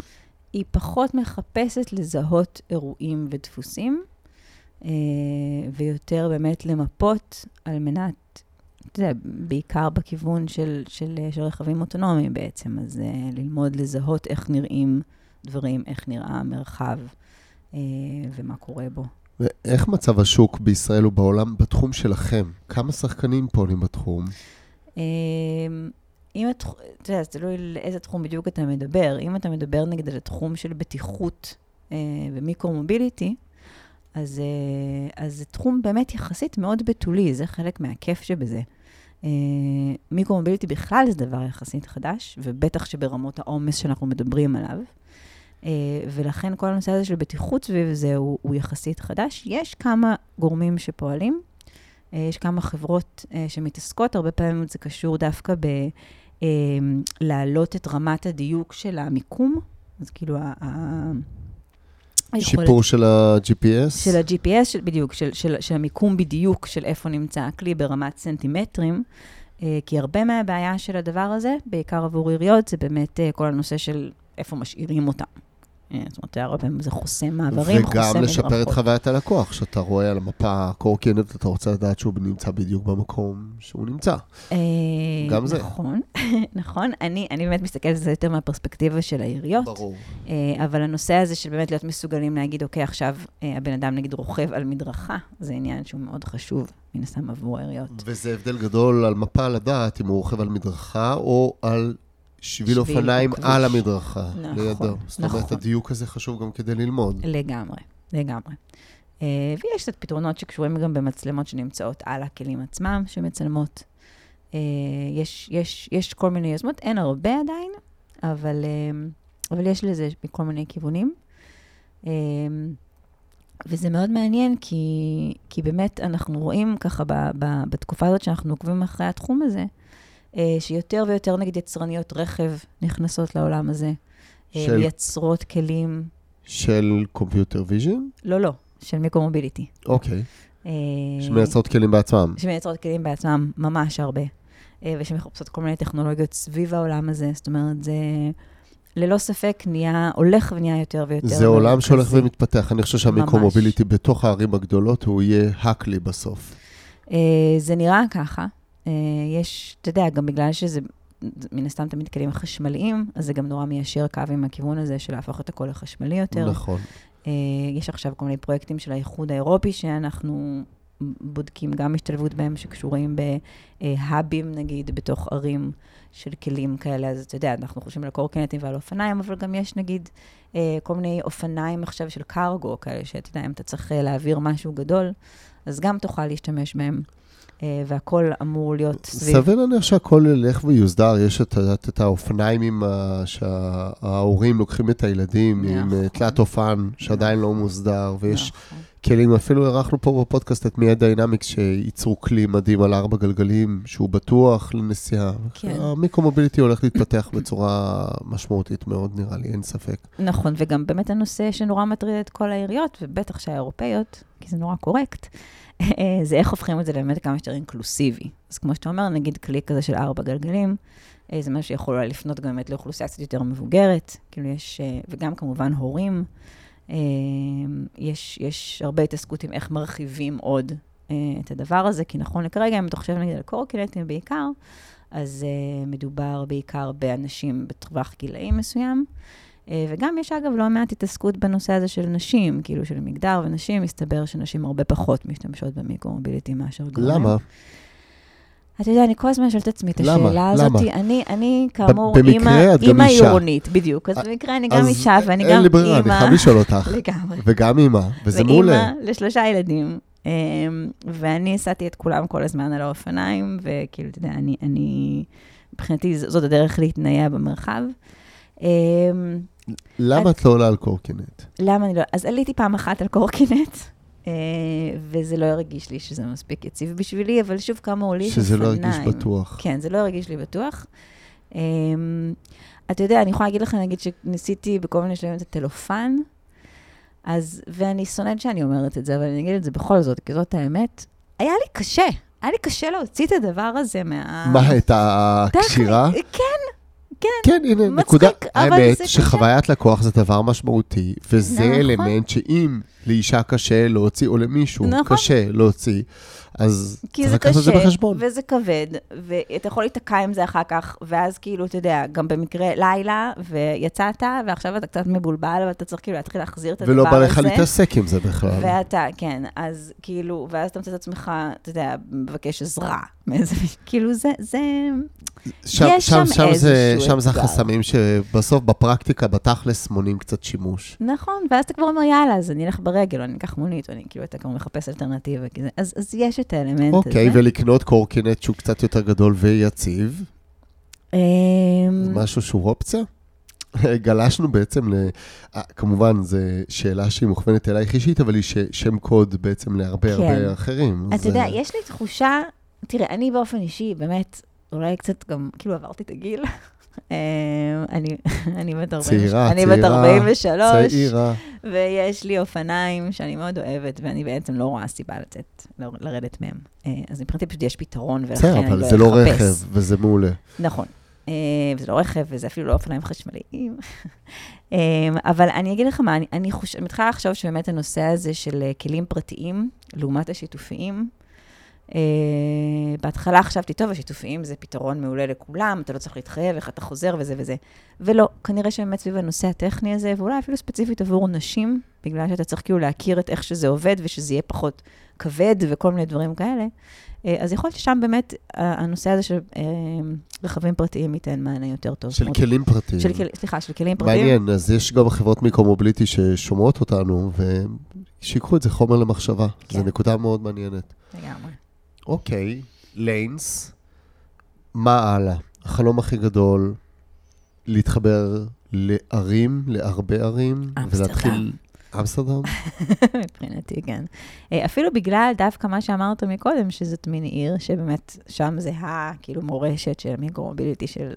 [SPEAKER 2] היא פחות מחפשת לזהות אירועים ודפוסים, אה, ויותר באמת למפות על מנת, אתה יודע, בעיקר בכיוון של, של, של רכבים אוטונומיים בעצם, אז אה, ללמוד לזהות איך נראים דברים, איך נראה המרחב אה, ומה קורה בו.
[SPEAKER 1] ואיך מצב השוק בישראל ובעולם בתחום שלכם? כמה שחקנים פועלים בתחום?
[SPEAKER 2] אם את, אתה יודע, זה תלוי לאיזה תחום בדיוק אתה מדבר. אם אתה מדבר נגד על התחום של בטיחות אה, ומיקרו-מוביליטי, אז, אה, אז זה תחום באמת יחסית מאוד בתולי, זה חלק מהכיף שבזה. אה, מיקרו-מוביליטי בכלל זה דבר יחסית חדש, ובטח שברמות העומס שאנחנו מדברים עליו. אה, ולכן כל הנושא הזה של בטיחות סביב זה הוא, הוא יחסית חדש. יש כמה גורמים שפועלים, אה, יש כמה חברות אה, שמתעסקות, הרבה פעמים זה קשור דווקא ב... אה, להעלות את רמת הדיוק של המיקום, אז כאילו ה- ה-
[SPEAKER 1] שיפור של ה-GPS?
[SPEAKER 2] של ה-GPS, בדיוק, של, של, של המיקום בדיוק של איפה נמצא הכלי ברמת סנטימטרים, אה, כי הרבה מהבעיה של הדבר הזה, בעיקר עבור עיריות, זה באמת אה, כל הנושא של איפה משאירים אותם. אה, זאת אומרת, הרבה פעמים זה חוסם מעברים, חוסם
[SPEAKER 1] וגם לשפר את
[SPEAKER 2] מדרכות.
[SPEAKER 1] חוויית הלקוח, שאתה רואה על המפה קורקינט, אתה רוצה לדעת שהוא נמצא בדיוק במקום שהוא נמצא.
[SPEAKER 2] אה,
[SPEAKER 1] גם זה.
[SPEAKER 2] נכון, נכון. אני, באמת מסתכלת על זה יותר מהפרספקטיבה של העיריות.
[SPEAKER 1] ברור.
[SPEAKER 2] אה, אבל הנושא הזה של באמת להיות מסוגלים להגיד, אוקיי, עכשיו הבן אדם נגיד רוכב על מדרכה, זה עניין שהוא מאוד חשוב, מן הסתם עבור העיריות.
[SPEAKER 1] וזה הבדל גדול על מפה לדעת אם הוא רוכב על מדרכה או על שביל אופניים. על המדרכה,
[SPEAKER 2] נכון,
[SPEAKER 1] לידו. זאת אומרת,
[SPEAKER 2] נכון.
[SPEAKER 1] הדיוק הזה חשוב גם כדי ללמוד.
[SPEAKER 2] לגמרי, לגמרי. אה, ויש קצת פתרונות שקשורים גם במצלמות שנמצאות על הכלים עצמם, שמצלמות. אה, יש, יש, יש כל מיני יוזמות, אין הרבה עדיין, אבל, אה, אבל יש לזה מכל מיני כיוונים. אה, וזה מאוד מעניין, כי, כי באמת אנחנו רואים ככה ב, ב, בתקופה הזאת שאנחנו עוקבים אחרי התחום הזה, שיותר ויותר נגיד יצרניות רכב נכנסות לעולם הזה. אה,
[SPEAKER 1] של-
[SPEAKER 2] מייצרות כלים
[SPEAKER 1] של computer vision?
[SPEAKER 2] לא, לא, של micro-mobility.
[SPEAKER 1] אוקיי.
[SPEAKER 2] אה,
[SPEAKER 1] שמייצרות כלים בעצמם.
[SPEAKER 2] שמייצרות כלים בעצמם ממש הרבה, אה, ושמחפשות כל מיני טכנולוגיות סביב העולם הזה. זאת אומרת, זה ללא ספק נהיה, הולך ונהיה יותר ויותר
[SPEAKER 1] זה עולם שהולך. ומתפתח. אני חושב שהמיקרו-מוביליטי בתוך הערים הגדולות, הוא יהיה הכלי בסוף.
[SPEAKER 2] אה, זה נראה ככה. אה, יש, אתה יודע, גם בגלל שזה מן הסתם תמיד כלים חשמליים, אז זה גם נורא מיישר קו עם הכיוון הזה של להפוך את הכל לחשמלי יותר.
[SPEAKER 1] נכון.
[SPEAKER 2] אה, יש עכשיו כל מיני פרויקטים של האיחוד האירופי שאנחנו בודקים גם השתלבות בהם שקשורים בהאבים, נגיד, בתוך ערים של כלים כאלה. אז אתה יודע, אנחנו חושבים על קורקינטים ועל אופניים, אבל גם יש נגיד אה, כל מיני אופניים עכשיו של קרגו כאלה, שאתה יודע, אם אתה צריך אה, להעביר משהו גדול, אז גם תוכל להשתמש בהם. אה, והכל אמור להיות סביב.
[SPEAKER 1] סביר להניח שהכל ילך ויוסדר. יש את, את, את האופניים עם ה, שההורים לוקחים את הילדים עם
[SPEAKER 2] נכון.
[SPEAKER 1] אה, תלת אופן שעדיין לא מוסדר, ויש
[SPEAKER 2] נכון.
[SPEAKER 1] כלים, אפילו אירחנו פה בפודקאסט את Mia Dynamics, שייצרו כלי מדהים על ארבע גלגלים, שהוא בטוח לנסיעה.
[SPEAKER 2] כן.
[SPEAKER 1] ה micro-mobility הולך להתפתח בצורה משמעותית מאוד, נראה לי, אין ספק.
[SPEAKER 2] נכון, וגם באמת הנושא שנורא מטריד את כל העיריות, ובטח שהאירופאיות, כי זה נורא correct, זה איך הופכים את זה באמת כמה שיותר אינקלוסיבי. אז כמו שאתה אומר, נגיד כלי כזה של ארבע גלגלים, אה, זה משהו שיכול אולי לפנות גם באמת לאוכלוסייה קצת יותר מבוגרת, כאילו יש, אה, וגם כמובן הורים. אה, יש, יש הרבה התעסקות עם איך מרחיבים עוד אה, את הדבר הזה, כי נכון לכרגע, אם אתה חושב נגיד על קורקינטים בעיקר, אז מדובר בעיקר באנשים בטווח גילאים מסוים. Uh, וגם יש אגב לא מעט התעסקות בנושא הזה של נשים, כאילו של מגדר ונשים, מסתבר שנשים הרבה פחות משתמשות במיקרו-מוביליטי מאשר גברים.
[SPEAKER 1] למה?
[SPEAKER 2] אתה יודע, אני כל הזמן שואלת את עצמי את? השאלה הזאת.
[SPEAKER 1] למה?
[SPEAKER 2] אני, אני כאמור, אימא, אימא. עירונית, בדיוק. אז במקרה אני גם אישה ואני
[SPEAKER 1] אין
[SPEAKER 2] גם
[SPEAKER 1] לי ברירה, אני
[SPEAKER 2] אימא.
[SPEAKER 1] חייב לשאול אותך.
[SPEAKER 2] לגמרי.
[SPEAKER 1] וגם אימא, וזה מעולה.
[SPEAKER 2] ואימא לשלושה ילדים. אמ, ואני הסעתי את כולם כל הזמן על האופניים, וכאילו, אתה יודע, אני, מבחינתי זאת הדרך להתנייע במרחב. אמ,
[SPEAKER 1] למה את לא עולה על קורקינט?
[SPEAKER 2] למה אני לא... אז עליתי פעם אחת על קורקינט, אה, וזה לא הרגיש לי שזה מספיק יציב בשבילי, אבל שוב, כמה עולים אופניים.
[SPEAKER 1] שזה לא הרגיש בטוח.
[SPEAKER 2] כן, זה לא הרגיש לי בטוח. Um, אתה יודע, אני יכולה להגיד לך, נגיד, שניסיתי בכל מיני שלבים את הטלופן, אז, ואני שונאת שאני אומרת את זה, אבל אני אגיד את זה בכל זאת, כי זאת האמת. היה לי קשה, היה לי קשה להוציא את הדבר הזה מה...
[SPEAKER 1] מה, את הקשירה?
[SPEAKER 2] כן, כן.
[SPEAKER 1] כן, הנה,
[SPEAKER 2] מצחיק,
[SPEAKER 1] נקודה.
[SPEAKER 2] אבל
[SPEAKER 1] האמת
[SPEAKER 2] זה
[SPEAKER 1] שחוויית לקוח זה דבר משמעותי, וזה
[SPEAKER 2] נכון.
[SPEAKER 1] אלמנט שאם לאישה קשה להוציא, או למישהו
[SPEAKER 2] נכון.
[SPEAKER 1] קשה להוציא, אז
[SPEAKER 2] כי
[SPEAKER 1] צריך
[SPEAKER 2] זה
[SPEAKER 1] לקחת את זה
[SPEAKER 2] קשה,
[SPEAKER 1] בחשבון.
[SPEAKER 2] וזה כבד, ואתה יכול להיתקע עם זה אחר כך, ואז כאילו, אתה יודע, גם במקרה לילה, ויצאת, ועכשיו אתה קצת מבולבל, ואתה צריך כאילו להתחיל להחזיר את הדבר הזה.
[SPEAKER 1] ולא בא לך להתעסק עם זה בכלל.
[SPEAKER 2] ואתה, כן, אז כאילו, ואז אתה מוצא את עצמך, אתה יודע, מבקש עזרה כאילו זה, זה,
[SPEAKER 1] שם,
[SPEAKER 2] יש
[SPEAKER 1] שם,
[SPEAKER 2] שם
[SPEAKER 1] שם, זה,
[SPEAKER 2] איזשהו
[SPEAKER 1] שם זה. החסמים שבסוף בפרקטיקה, בתכלס, מונים קצת שימוש.
[SPEAKER 2] נכון, ואז אתה כבר אומר, יאללה, אז אני אלך ברגל, או אני אקח מונית, או אני כאילו, אתה כבר מחפש אלטרנטיבה, כי זה, אז, אז יש את האלמנט
[SPEAKER 1] אוקיי,
[SPEAKER 2] הזה.
[SPEAKER 1] ולקנות קורקינט שהוא קצת יותר גדול ויציב, זה משהו שהוא אופציה? גלשנו בעצם ל... אה, כמובן, זו שאלה שהיא מוכוונת אלייך אישית, אבל היא ש... שם קוד בעצם להרבה
[SPEAKER 2] כן.
[SPEAKER 1] הרבה אחרים.
[SPEAKER 2] אתה
[SPEAKER 1] אז,
[SPEAKER 2] יודע,
[SPEAKER 1] אה,
[SPEAKER 2] יש לי תחושה, תראה, אני באופן אישי, באמת, אולי קצת גם, כאילו עברתי את הגיל, אני, אני בת 43.
[SPEAKER 1] צעירה,
[SPEAKER 2] אני. בת 43,
[SPEAKER 1] צעירה.
[SPEAKER 2] ויש לי אופניים שאני מאוד אוהבת, ואני בעצם לא רואה סיבה לצאת, ל- לרדת מהם. אה, אז מבחינתי פשוט יש פתרון, ולכן אני לא
[SPEAKER 1] אבל זה לא
[SPEAKER 2] אחפש.
[SPEAKER 1] רכב, וזה מעולה.
[SPEAKER 2] נכון. אה, וזה לא רכב, וזה אפילו לא אופניים חשמליים. אה, אבל אני אגיד לך מה, אני, מתחילה לחשוב שבאמת הנושא הזה של אה, כלים פרטיים, לעומת השיתופיים, אה, בהתחלה חשבתי, טוב, השיתופיים זה פתרון מעולה לכולם, אתה לא צריך להתחייב, איך אתה חוזר וזה וזה. ולא, כנראה שבאמת סביב הנושא הטכני הזה, ואולי אפילו ספציפית עבור נשים, בגלל שאתה צריך כאילו להכיר את איך שזה עובד, ושזה יהיה פחות כבד וכל מיני דברים כאלה. אה, אז יכול להיות ששם באמת ה- הנושא הזה של אה, רכבים פרטיים ייתן מענה יותר טוב.
[SPEAKER 1] של
[SPEAKER 2] מאוד.
[SPEAKER 1] כלים פרטיים.
[SPEAKER 2] של. סליחה, של כלים פרטיים.
[SPEAKER 1] מעניין, אז יש גם חברות מיקרו-מוביליטי ששומעות אותנו, ושיקחו את זה חומר למחשבה.
[SPEAKER 2] כן.
[SPEAKER 1] זו נקודה מאוד מעניינת.
[SPEAKER 2] לגמרי.
[SPEAKER 1] אוקיי, ליינס, מה הלאה? החלום הכי גדול, להתחבר לערים, להרבה ערים,
[SPEAKER 2] אמסטרדם.
[SPEAKER 1] ולהתחיל... אמסטרדם?
[SPEAKER 2] מבחינתי, כן. אה, אפילו בגלל דווקא מה שאמרת מקודם, שזאת מין עיר שבאמת שם זה ה, כאילו, מורשת של מיקרו-מוביליטי של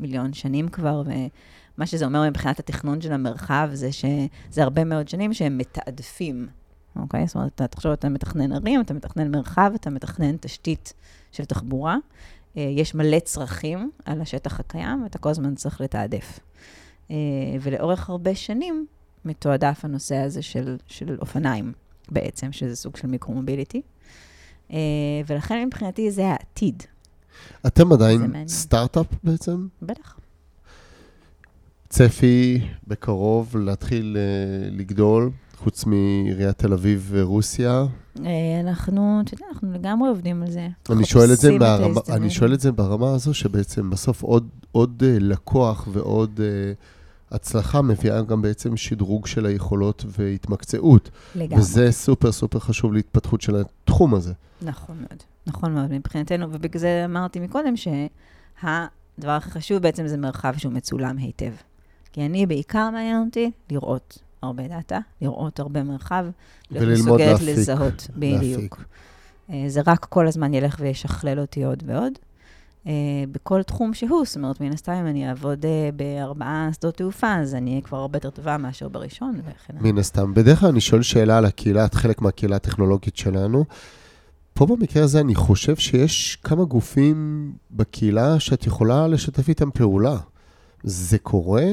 [SPEAKER 2] מיליון שנים כבר, ומה שזה אומר מבחינת התכנון של המרחב, זה שזה הרבה מאוד שנים שהם מתעדפים, אוקיי? זאת אומרת, אתה תחשוב, אתה מתכנן ערים, אתה מתכנן מרחב, אתה מתכנן תשתית של תחבורה. אה, יש מלא צרכים על השטח הקיים, ואתה כל הזמן צריך לתעדף. אה, ולאורך הרבה שנים, מתועדף הנושא הזה של, של אופניים בעצם, שזה סוג של מיקרו-מוביליטי. אה, ולכן מבחינתי זה העתיד,
[SPEAKER 1] אתם עדיין. סטארט-אפ בעצם?
[SPEAKER 2] בטח.
[SPEAKER 1] צפי בקרוב להתחיל לגדול, חוץ מעיריית תל אביב ורוסיה.
[SPEAKER 2] אה, אנחנו, אתה יודע, אנחנו לגמרי עובדים על זה.
[SPEAKER 1] אני שואל את זה, ברמה. אני שואל את זה ברמה הזו שבעצם בסוף עוד, עוד אה, לקוח ועוד אה, הצלחה מביאה גם בעצם שדרוג של היכולות והתמקצעות.
[SPEAKER 2] לגמרי.
[SPEAKER 1] וזה סופר סופר חשוב להתפתחות של התחום הזה.
[SPEAKER 2] נכון מאוד. נכון מאוד מבחינתנו, ובגלל זה אמרתי מקודם שהדבר הכי חשוב בעצם זה מרחב שהוא מצולם היטב. כי אני בעיקר מעניין אותי לראות הרבה דאטה, לראות הרבה מרחב, להיות
[SPEAKER 1] וללמוד
[SPEAKER 2] מסוגלת
[SPEAKER 1] להפיק,
[SPEAKER 2] לזהות. בדיוק. אה, זה רק כל הזמן ילך וישכלל אותי עוד ועוד. אה, בכל תחום שהוא, זאת אומרת, מן הסתם, אם אני אעבוד אה, בארבעה שדות תעופה, אז אני אהיה כבר הרבה יותר טובה מאשר בראשון, וכן הלאה.
[SPEAKER 1] מן הסתם. בדרך כלל אני שואל שאלה על הקהילה, את חלק מהקהילה הטכנולוגית שלנו. פה במקרה הזה אני חושב שיש כמה גופים בקהילה שאת יכולה לשתף איתם פעולה. זה קורה?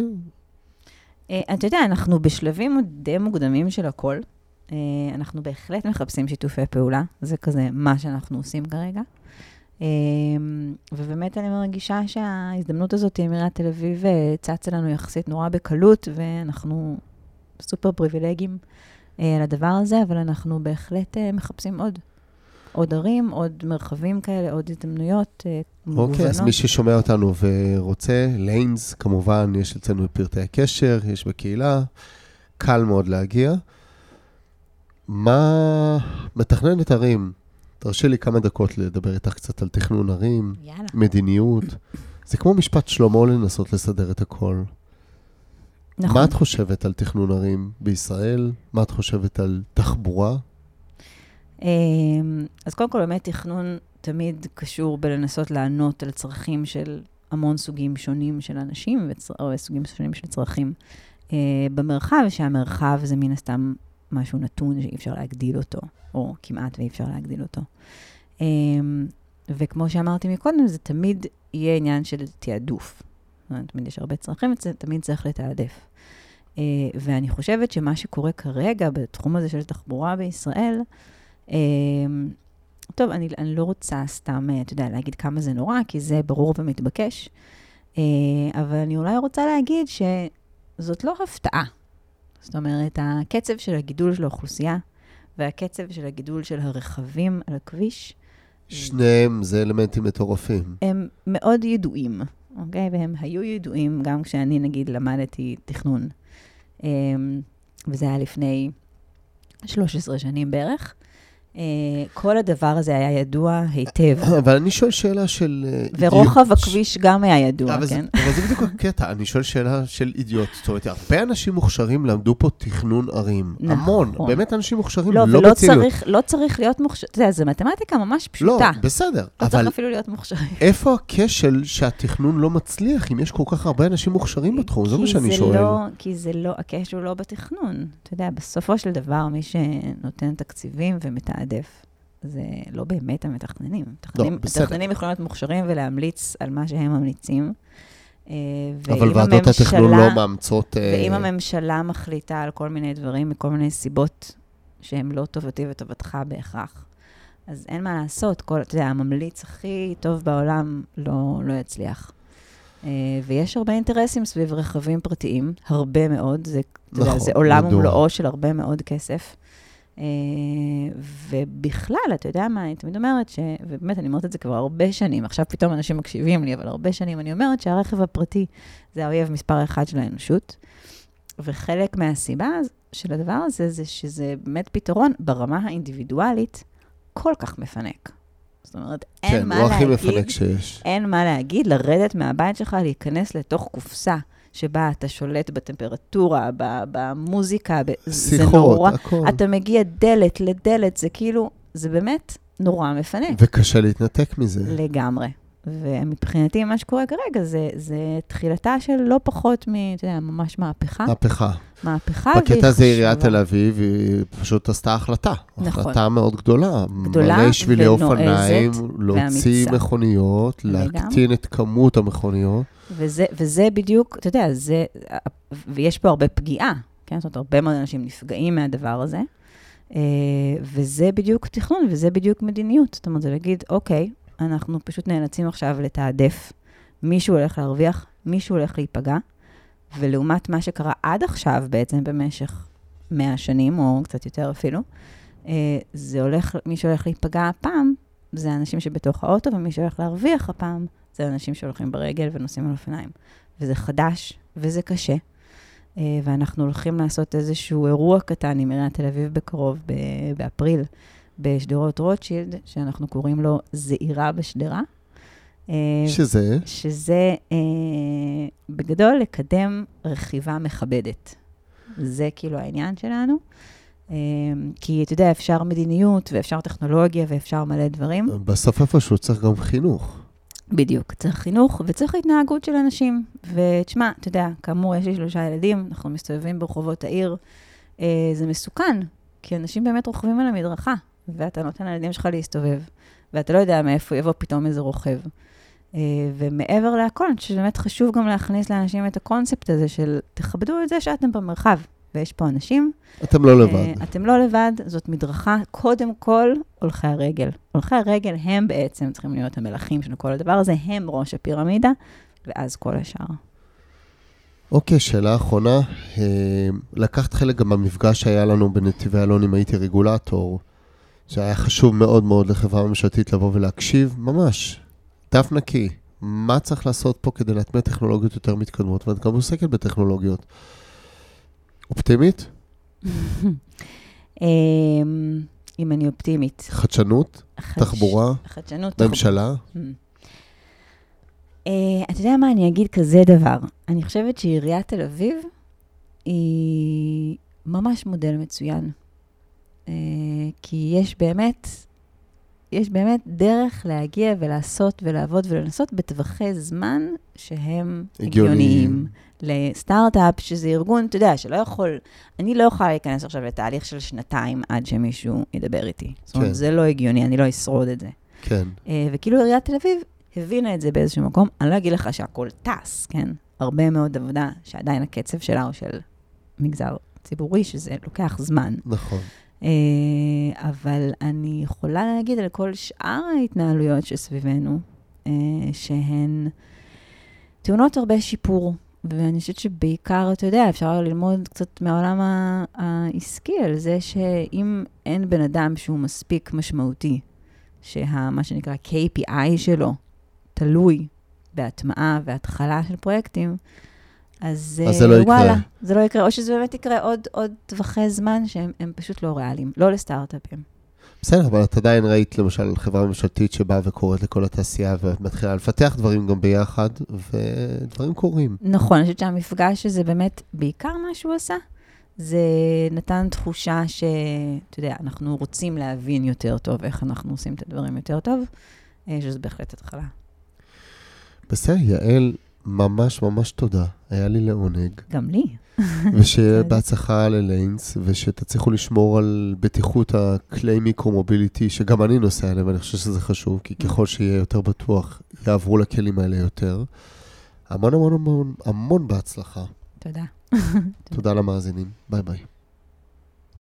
[SPEAKER 2] אה, אתה יודע, אנחנו בשלבים די מוקדמים של הכל. אה, אנחנו בהחלט מחפשים שיתופי פעולה, זה כזה מה שאנחנו עושים כרגע. אה, ובאמת אני מרגישה שההזדמנות הזאת עם עיריית תל אביב צצה לנו יחסית נורא בקלות, ואנחנו סופר פריבילגיים על הדבר הזה, אבל אנחנו בהחלט מחפשים עוד. עוד ערים, עוד מרחבים כאלה, עוד הזדמנויות אה, מגוונות.
[SPEAKER 1] אוקיי, אז מי ששומע אותנו ורוצה, ליינס, כמובן, יש אצלנו פרטי הקשר, יש בקהילה, קל מאוד להגיע. מה מתכננת ערים? תרשי לי כמה דקות לדבר איתך קצת על תכנון ערים,
[SPEAKER 2] יאללה.
[SPEAKER 1] מדיניות. זה כמו משפט שלמה לנסות לסדר את הכל.
[SPEAKER 2] נכון.
[SPEAKER 1] מה את חושבת על תכנון ערים בישראל? מה את חושבת על תחבורה?
[SPEAKER 2] אמ, אז קודם כל, באמת תכנון תמיד קשור בלנסות לענות על צרכים של המון סוגים שונים של אנשים, או סוגים שונים של צרכים אה, במרחב, שהמרחב זה מן הסתם משהו נתון שאי אפשר להגדיל אותו, או כמעט ואי אפשר להגדיל אותו. אמ, וכמו שאמרתי מקודם, זה תמיד יהיה עניין של תעדוף. תמיד יש הרבה צרכים, ותמיד צריך לתעדף. אה, ואני חושבת שמה שקורה כרגע בתחום הזה של תחבורה בישראל, טוב, אני, אני לא רוצה סתם, אה, אתה יודע, להגיד כמה זה נורא, כי זה ברור ומתבקש, אה, אבל אני אולי רוצה להגיד שזאת לא הפתעה. זאת אומרת, הקצב של הגידול של האוכלוסייה והקצב של הגידול של הרכבים על הכביש,
[SPEAKER 1] שניהם זה אלמנטים מטורפים.
[SPEAKER 2] הם מאוד ידועים, אוקיי? והם היו ידועים גם כשאני, נגיד, למדתי תכנון. אמ, וזה היה לפני 13 שנים בערך. אה, כל הדבר הזה היה ידוע היטב.
[SPEAKER 1] אבל אני שואל שאלה של... אה,
[SPEAKER 2] ורוחב
[SPEAKER 1] אידיוט.
[SPEAKER 2] הכביש גם היה ידוע, כן?
[SPEAKER 1] אבל זה בדיוק הקטע, אני שואל שאלה של אידיוט. זאת אומרת, הרבה אנשים מוכשרים למדו פה תכנון ערים.
[SPEAKER 2] נכון.
[SPEAKER 1] המון. באמת אנשים מוכשרים,
[SPEAKER 2] לא,
[SPEAKER 1] לא בציניות.
[SPEAKER 2] צריך, לא צריך להיות מוכשר, אתה יודע, זו מתמטיקה ממש
[SPEAKER 1] לא,
[SPEAKER 2] פשוטה.
[SPEAKER 1] בסדר.
[SPEAKER 2] לא צריך אפילו להיות מוכשרים.
[SPEAKER 1] איפה הכשל שהתכנון לא מצליח, אם יש כל כך הרבה אנשים מוכשרים בתחום? זה מה שאני שואל.
[SPEAKER 2] לא, כי זה לא, הקשר הוא לא בתכנון. אתה יודע, בסופו של דבר, מי שנותן תקציבים ומתעדף, זה לא באמת המתכננים. מתכננים-
[SPEAKER 1] לא, בסדר.
[SPEAKER 2] מתכננים יכולים להיות מוכשרים ולהמליץ על מה שהם ממליצים. אה,
[SPEAKER 1] אבל ועדות התכנון לא מאמצות... אה,
[SPEAKER 2] ואם הממשלה מחליטה על כל מיני דברים, מכל מיני סיבות שהן לא טובתי וטובתך בהכרח, אז אין מה לעשות. כל, אתה יודע, הממליץ הכי טוב בעולם לא, לא יצליח. אה, ויש הרבה אינטרסים סביב רכבים פרטיים, הרבה מאוד. זה, אתה יודע,
[SPEAKER 1] נכון,
[SPEAKER 2] זה עולם. ומלואו של הרבה מאוד כסף. אה, ובכלל, אתה יודע מה, אני תמיד אומרת, ש... ובאמת, אני אומרת את זה כבר הרבה שנים, עכשיו פתאום אנשים מקשיבים לי, אבל הרבה שנים אני אומרת שהרכב הפרטי זה האויב מספר אחת של האנושות. וחלק מהסיבה של הדבר הזה, זה שזה באמת פתרון ברמה האינדיבידואלית כל כך מפנק. זאת אומרת, אין
[SPEAKER 1] כן,
[SPEAKER 2] מה
[SPEAKER 1] הוא הכי
[SPEAKER 2] להגיד,
[SPEAKER 1] מפנק שיש.
[SPEAKER 2] אין מה להגיד, לרדת מהבית שלך, להיכנס לתוך קופסה שבה אתה שולט בטמפרטורה, במוזיקה, ב- זה
[SPEAKER 1] שיחות,
[SPEAKER 2] נורא.
[SPEAKER 1] הכל.
[SPEAKER 2] אתה מגיע דלת לדלת, זה כאילו, זה באמת נורא מפנק.
[SPEAKER 1] וקשה להתנתק מזה.
[SPEAKER 2] לגמרי. ומבחינתי, מה שקורה כרגע זה, זה תחילתה של לא פחות מ, אתה יודע, ממש מהפכה.
[SPEAKER 1] מהפכה.
[SPEAKER 2] מהפכה, והיא
[SPEAKER 1] בקטע הזה עיריית. תל אביב, היא פשוט עשתה החלטה.
[SPEAKER 2] נכון.
[SPEAKER 1] החלטה מאוד גדולה.
[SPEAKER 2] גדולה
[SPEAKER 1] מלא שבילי
[SPEAKER 2] ונועזת
[SPEAKER 1] אופניים, להוציא. מכוניות. להקטין את כמות המכוניות.
[SPEAKER 2] וזה, וזה בדיוק, אתה יודע, זה, ויש פה הרבה פגיעה, כן? זאת אומרת, הרבה מאוד אנשים נפגעים מהדבר הזה, אה, וזה בדיוק תכנון וזה בדיוק מדיניות. זאת אומרת, זה להגיד, אוקיי, אנחנו פשוט נאלצים עכשיו לתעדף, מישהו הולך להרוויח, מישהו הולך להיפגע, ולעומת מה שקרה עד עכשיו בעצם במשך 100 שנים, או קצת יותר אפילו, אה, זה הולך, מי שהולך להיפגע הפעם, זה האנשים שבתוך האוטו, ומי שהולך להרוויח הפעם, זה אנשים שהולכים ברגל ונוסעים על אופניים. וזה חדש, וזה קשה. אה, ואנחנו הולכים לעשות איזשהו אירוע קטן עם עיריית תל אביב בקרוב, באפריל, בשדרות רוטשילד, שאנחנו קוראים לו זעירה בשדרה. אה,
[SPEAKER 1] שזה,
[SPEAKER 2] שזה אה, בגדול לקדם רכיבה מכבדת. זה כאילו העניין שלנו. אה, כי אתה יודע, אפשר מדיניות ואפשר טכנולוגיה ואפשר מלא דברים.
[SPEAKER 1] בסוף איפשהו צריך גם חינוך.
[SPEAKER 2] בדיוק, צריך חינוך וצריך התנהגות של אנשים. ותשמע, אתה יודע, כאמור, יש לי שלושה ילדים, אנחנו מסתובבים ברחובות העיר. אה, זה מסוכן, כי אנשים באמת רוכבים על המדרכה, ואתה נותן לילדים שלך להסתובב, ואתה לא יודע מאיפה יבוא פתאום איזה רוכב. אה, ומעבר להכל, אני חושבת שבאמת חשוב גם להכניס לאנשים את הקונספט הזה של תכבדו את זה שאתם במרחב, ויש פה אנשים.
[SPEAKER 1] אתם לא לבד.
[SPEAKER 2] אה, אתם לא לבד, זאת מדרכה, קודם כל, הולכי הרגל. הולכי הרגל הם בעצם צריכים להיות המלכים של כל הדבר הזה, הם ראש הפירמידה, ואז כל השאר.
[SPEAKER 1] אוקיי, שאלה אחרונה. אה, לקחת חלק גם במפגש שהיה לנו בנתיבי אלון, אם הייתי רגולטור, שהיה חשוב מאוד מאוד לחברה ממשלתית לבוא ולהקשיב, ממש, דף נקי. מה צריך לעשות פה כדי להטמיע טכנולוגיות יותר מתקדמות, ואת גם עוסקת בטכנולוגיות. אופטימית?
[SPEAKER 2] אמ, אם אני אופטימית.
[SPEAKER 1] חדשנות?
[SPEAKER 2] חדש-
[SPEAKER 1] תחבורה?
[SPEAKER 2] חדשנות.
[SPEAKER 1] ממשלה?
[SPEAKER 2] Mm. אה, אתה יודע מה, אני אגיד כזה דבר. אני חושבת שעיריית תל אביב היא ממש מודל מצוין. אה, כי יש באמת, יש באמת דרך להגיע ולעשות ולעבוד ולנסות בטווחי זמן שהם
[SPEAKER 1] הגיוניים.
[SPEAKER 2] הגיוניים. לסטארט-אפ, שזה ארגון, אתה יודע, שלא יכול, אני לא יכולה להיכנס עכשיו לתהליך של שנתיים עד שמישהו ידבר איתי. זאת אומרת,
[SPEAKER 1] כן.
[SPEAKER 2] זה לא הגיוני, אני לא אשרוד את זה.
[SPEAKER 1] כן.
[SPEAKER 2] אה, וכאילו עיריית תל אביב הבינה את זה באיזשהו מקום. אני לא אגיד לך שהכל טס, כן? הרבה מאוד עבודה שעדיין הקצב שלה הוא של מגזר ציבורי, שזה לוקח זמן.
[SPEAKER 1] נכון.
[SPEAKER 2] אה, אבל אני יכולה להגיד על כל שאר ההתנהלויות שסביבנו, אה, שהן טעונות הרבה שיפור. ואני חושבת שבעיקר, אתה יודע, אפשר ללמוד קצת מהעולם העסקי על זה שאם אין בן אדם שהוא מספיק משמעותי, שמה שנקרא KPI שלו תלוי בהטמעה והתחלה של פרויקטים, אז,
[SPEAKER 1] אז זה לא
[SPEAKER 2] אה,
[SPEAKER 1] יקרה.
[SPEAKER 2] וואלה, זה לא יקרה, או שזה באמת יקרה עוד, עוד טווחי זמן שהם הם פשוט לא ריאליים, לא לסטארט-אפים.
[SPEAKER 1] בסדר, אבל את עדיין ראית למשל חברה ממשלתית שבאה וקוראת לכל התעשייה ומתחילה לפתח דברים גם ביחד, ודברים קורים.
[SPEAKER 2] נכון, אני חושבת שהמפגש הזה באמת, בעיקר מה שהוא עשה, זה נתן תחושה שאתה יודע, אנחנו רוצים להבין יותר טוב איך אנחנו עושים את הדברים יותר טוב, אה, שזה בהחלט התחלה.
[SPEAKER 1] בסדר, יעל, ממש ממש תודה. היה לי לעונג.
[SPEAKER 2] גם לי.
[SPEAKER 1] ושיהיה בהצלחה לליינס, ושתצליחו לשמור על בטיחות הכלי מיקרו-מוביליטי, שגם אני נוסע עליהם, ואני חושב שזה חשוב, כי ככל שיהיה יותר בטוח, יעברו לכלים האלה יותר. המון המון המון המון בהצלחה.
[SPEAKER 2] תודה.
[SPEAKER 1] תודה למאזינים. ביי ביי.